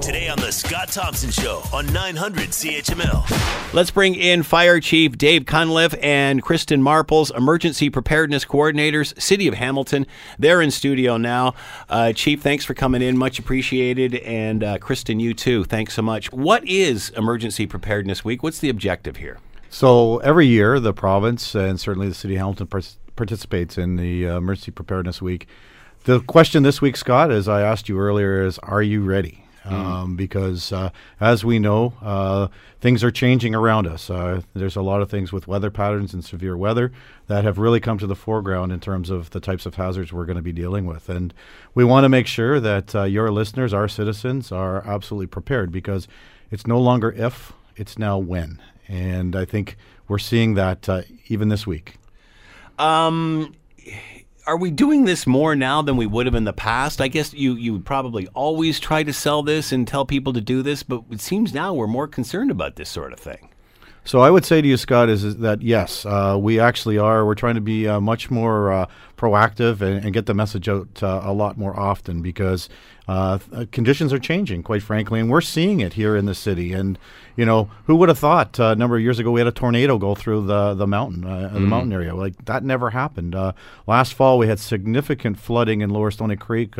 Today on The Scott Thompson Show on 900 CHML. Let's bring in Fire Chief Dave Cunliffe and Kristen Marples, Emergency Preparedness Coordinators, City of Hamilton. They're in studio now. Uh, Chief, thanks for coming in. Much appreciated. And uh, Kristen, you too. Thanks so much. What is Emergency Preparedness Week? What's the objective here? So every year, the province and certainly the City of Hamilton par- participates in the uh, Emergency Preparedness Week. The question this week, Scott, as I asked you earlier, is Are you ready? Um, because uh, as we know, uh, things are changing around us. Uh, there's a lot of things with weather patterns and severe weather that have really come to the foreground in terms of the types of hazards we're going to be dealing with. And we want to make sure that uh, your listeners, our citizens, are absolutely prepared because it's no longer if, it's now when. And I think we're seeing that uh, even this week. Um, are we doing this more now than we would have in the past? I guess you you would probably always try to sell this and tell people to do this, but it seems now we're more concerned about this sort of thing. So I would say to you, Scott, is, is that yes, uh, we actually are. We're trying to be uh, much more uh, proactive and, and, get the message out uh, a lot more often because uh, uh, conditions are changing, quite frankly, and we're seeing it here in the city. And you know, who would have thought a number of years ago we had a tornado go through the the mountain, mm-hmm. the mountain area? Like that never happened. last fall we had significant flooding in Lower Stoney Creek.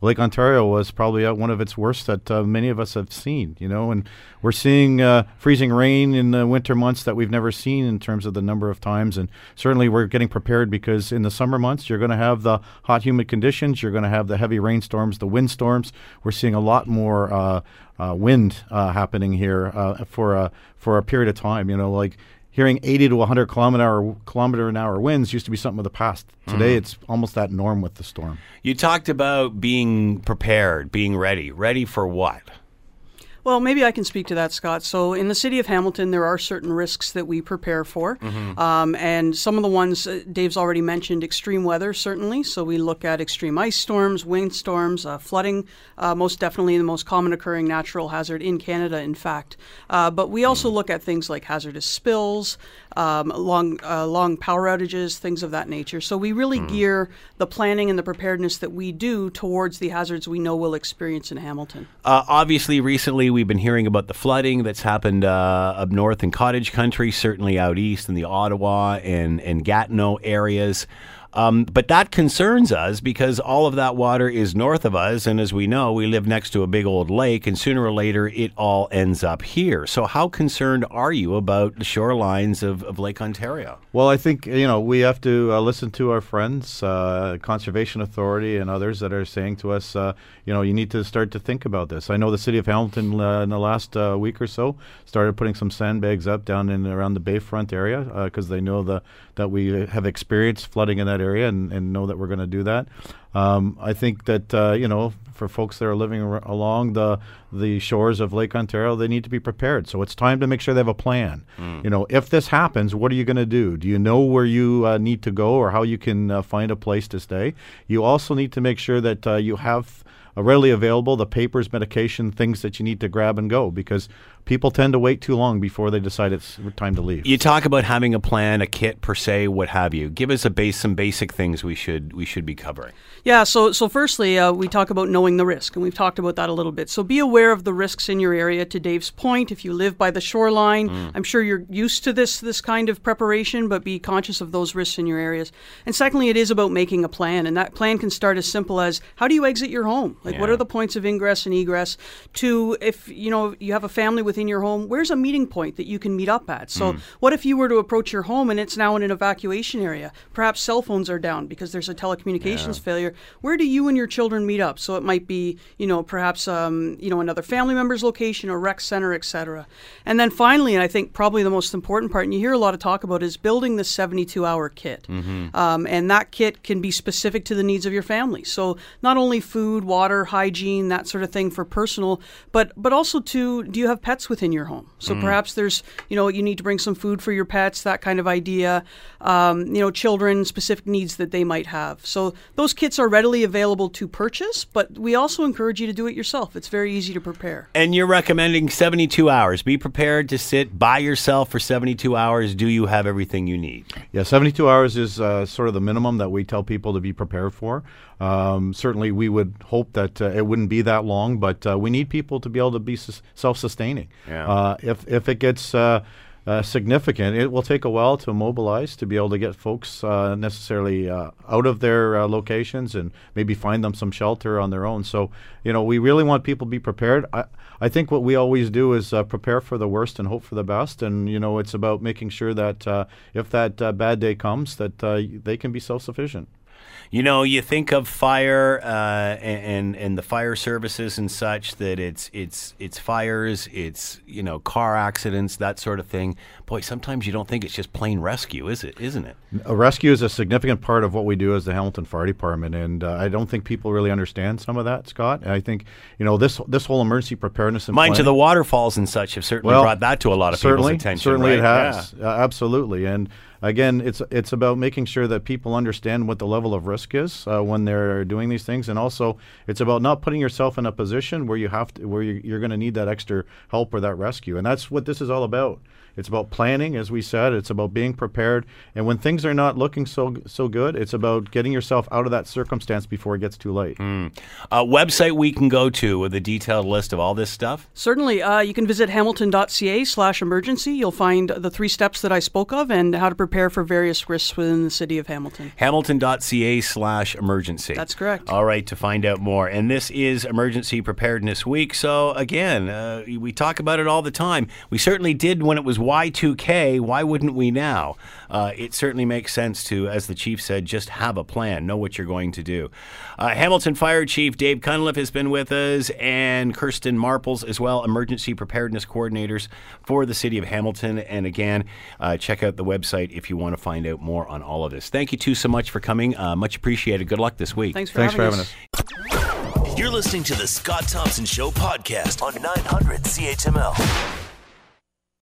Lake Ontario was probably one of its worst that many of us have seen. You know, and we're seeing freezing rain in the winter months that we've never seen in terms of the number of times. And certainly we're getting prepared because in the summer months, you're going to have the hot, humid conditions, you're going to have the heavy rainstorms, the windstorms. We're seeing a lot more uh, uh, wind uh, happening here uh, for, a, for a period of time. You know, like hearing 80 to 100 kilometer hour, kilometer an hour winds used to be something of the past. Today, mm. it's almost that norm with the storm. You talked about being prepared, being ready. Ready for what? Well, maybe I can speak to that, Scott. So, in the city of Hamilton, there are certain risks that we prepare for. Mm-hmm. Um, and some of the ones uh, Dave's already mentioned extreme weather, certainly. So, we look at extreme ice storms, windstorms, uh, flooding, uh, most definitely the most common occurring natural hazard in Canada, in fact. Uh, but we also mm-hmm. look at things like hazardous spills, um, long, uh, long power outages, things of that nature. So, we really mm-hmm. gear the planning and the preparedness that we do towards the hazards we know we'll experience in Hamilton. Uh, obviously, recently, we've been hearing about the flooding that's happened uh, up north in cottage country, certainly out east in the Ottawa and, and Gatineau areas. Um, but that concerns us because all of that water is north of us. And as we know, we live next to a big old lake, and sooner or later it all ends up here. So, how concerned are you about the shorelines of, of Lake Ontario? Well, I think, you know, we have to uh, listen to our friends, uh, Conservation Authority, and others that are saying to us, uh, you know, you need to start to think about this. I know the city of Hamilton uh, in the last uh, week or so started putting some sandbags up down in around the bayfront area because uh, they know the, that we have experienced flooding in that area and, and know that we're going to do that. Um, I think that uh, you know for folks that are living ar- along the the shores of Lake Ontario, they need to be prepared. So it's time to make sure they have a plan. Mm. You know, if this happens, what are you going to do? Do you know where you uh, need to go or how you can uh, find a place to stay? You also need to make sure that uh, you have readily available the papers, medication, things that you need to grab and go because people tend to wait too long before they decide it's time to leave. You talk about having a plan, a kit per se, what have you. Give us a base, some basic things we should we should be covering. Yeah. So so firstly, uh, we talk about knowing the risk, and we've talked about that a little bit. So be aware of the risks in your area. To Dave's point, if you live by the shoreline, mm. I'm sure you're used to this this kind of preparation, but be conscious of those risks in your areas. And secondly, it is about making a plan, and that plan can start as simple as how do you exit your home? Like yeah. what are the points of ingress and egress? To if you know you have a family with within your home, where's a meeting point that you can meet up at? So, mm. what if you were to approach your home and it's now in an evacuation area? Perhaps cell phones are down because there's a telecommunications yeah. failure. Where do you and your children meet up? So it might be, you know, perhaps um, you know another family member's location, or rec center, etc. And then finally, and I think probably the most important part, and you hear a lot of talk about, is building the 72-hour kit. Mm-hmm. Um, and that kit can be specific to the needs of your family. So not only food, water, hygiene, that sort of thing for personal, but but also to do you have pets pets within your home. So mm. perhaps there's, you know, you need to bring some food for your pets, that kind of idea. Um, you know, children, specific needs that they might have. So those kits are readily available to purchase, but we also encourage you to do it yourself. It's very easy to prepare. And you're recommending 72 hours. Be prepared to sit by yourself for 72 hours. Do you have everything you need? Yeah, 72 hours is uh, sort of the minimum that we tell people to be prepared for. Um, certainly, we would hope that that uh, it wouldn't be that long, but uh, we need people to be able to be sus- self-sustaining. Yeah. Uh, if if it gets uh, uh, significant, it will take a while to mobilize to be able to get folks uh, necessarily uh, out of their uh, locations and maybe find them some shelter on their own. So, you know, we really want people to be prepared. I, I think what we always do is prepare for the worst and hope for the best. And, you know, it's about making sure that if that bad day comes, that they can be self sufficient. You know, you think of fire uh, and and the fire services and such that it's it's it's fires, it's you know car accidents, that sort of thing. Boy, sometimes you don't think it's just plain rescue, is it? Isn't it? A rescue is a significant part of what we do as the Hamilton Fire Department, and uh, I don't think people really understand some of that, Scott. I think you know this this whole emergency preparedness and Mind to the waterfalls and such have certainly Well, brought that to a lot of certainly, people's attention. Certainly, right? it has. Uh, absolutely, and again, it's it's about making sure that people understand what the level of risk is uh, when they're doing these things, and also it's about not putting yourself in a position where you have to where you, you're going to need that extra help or that rescue, and that's what this is all about. It's about planning, as we said. It's about being prepared, and when things are not looking so so good, it's about getting yourself out of that circumstance before it gets too late. Uh, website we can go to with a detailed list of all this stuff. Certainly, uh, you can visit hamilton.ca/emergency. You'll find the three steps that I spoke of and how to prepare for various risks within the city of Hamilton. Hamilton.ca slash emergency. That's correct. All right, to find out more. And this is Emergency Preparedness Week. So, again, uh, we talk about it all the time. We certainly did when it was Y2K. Why wouldn't we now? Uh, it certainly makes sense to, as the chief said, just have a plan, know what you're going to do. Uh, Hamilton Fire Chief Dave Cunliffe has been with us, and Kirsten Marples as well, emergency preparedness coordinators for the city of Hamilton. And again, uh, check out the website if you want to find out more on all of this. Thank you two so much for coming. Uh, much appreciated. Good luck this week. Thanks for Thanks for having having us. You're listening to the Scott Thompson Show podcast on 900 CHML.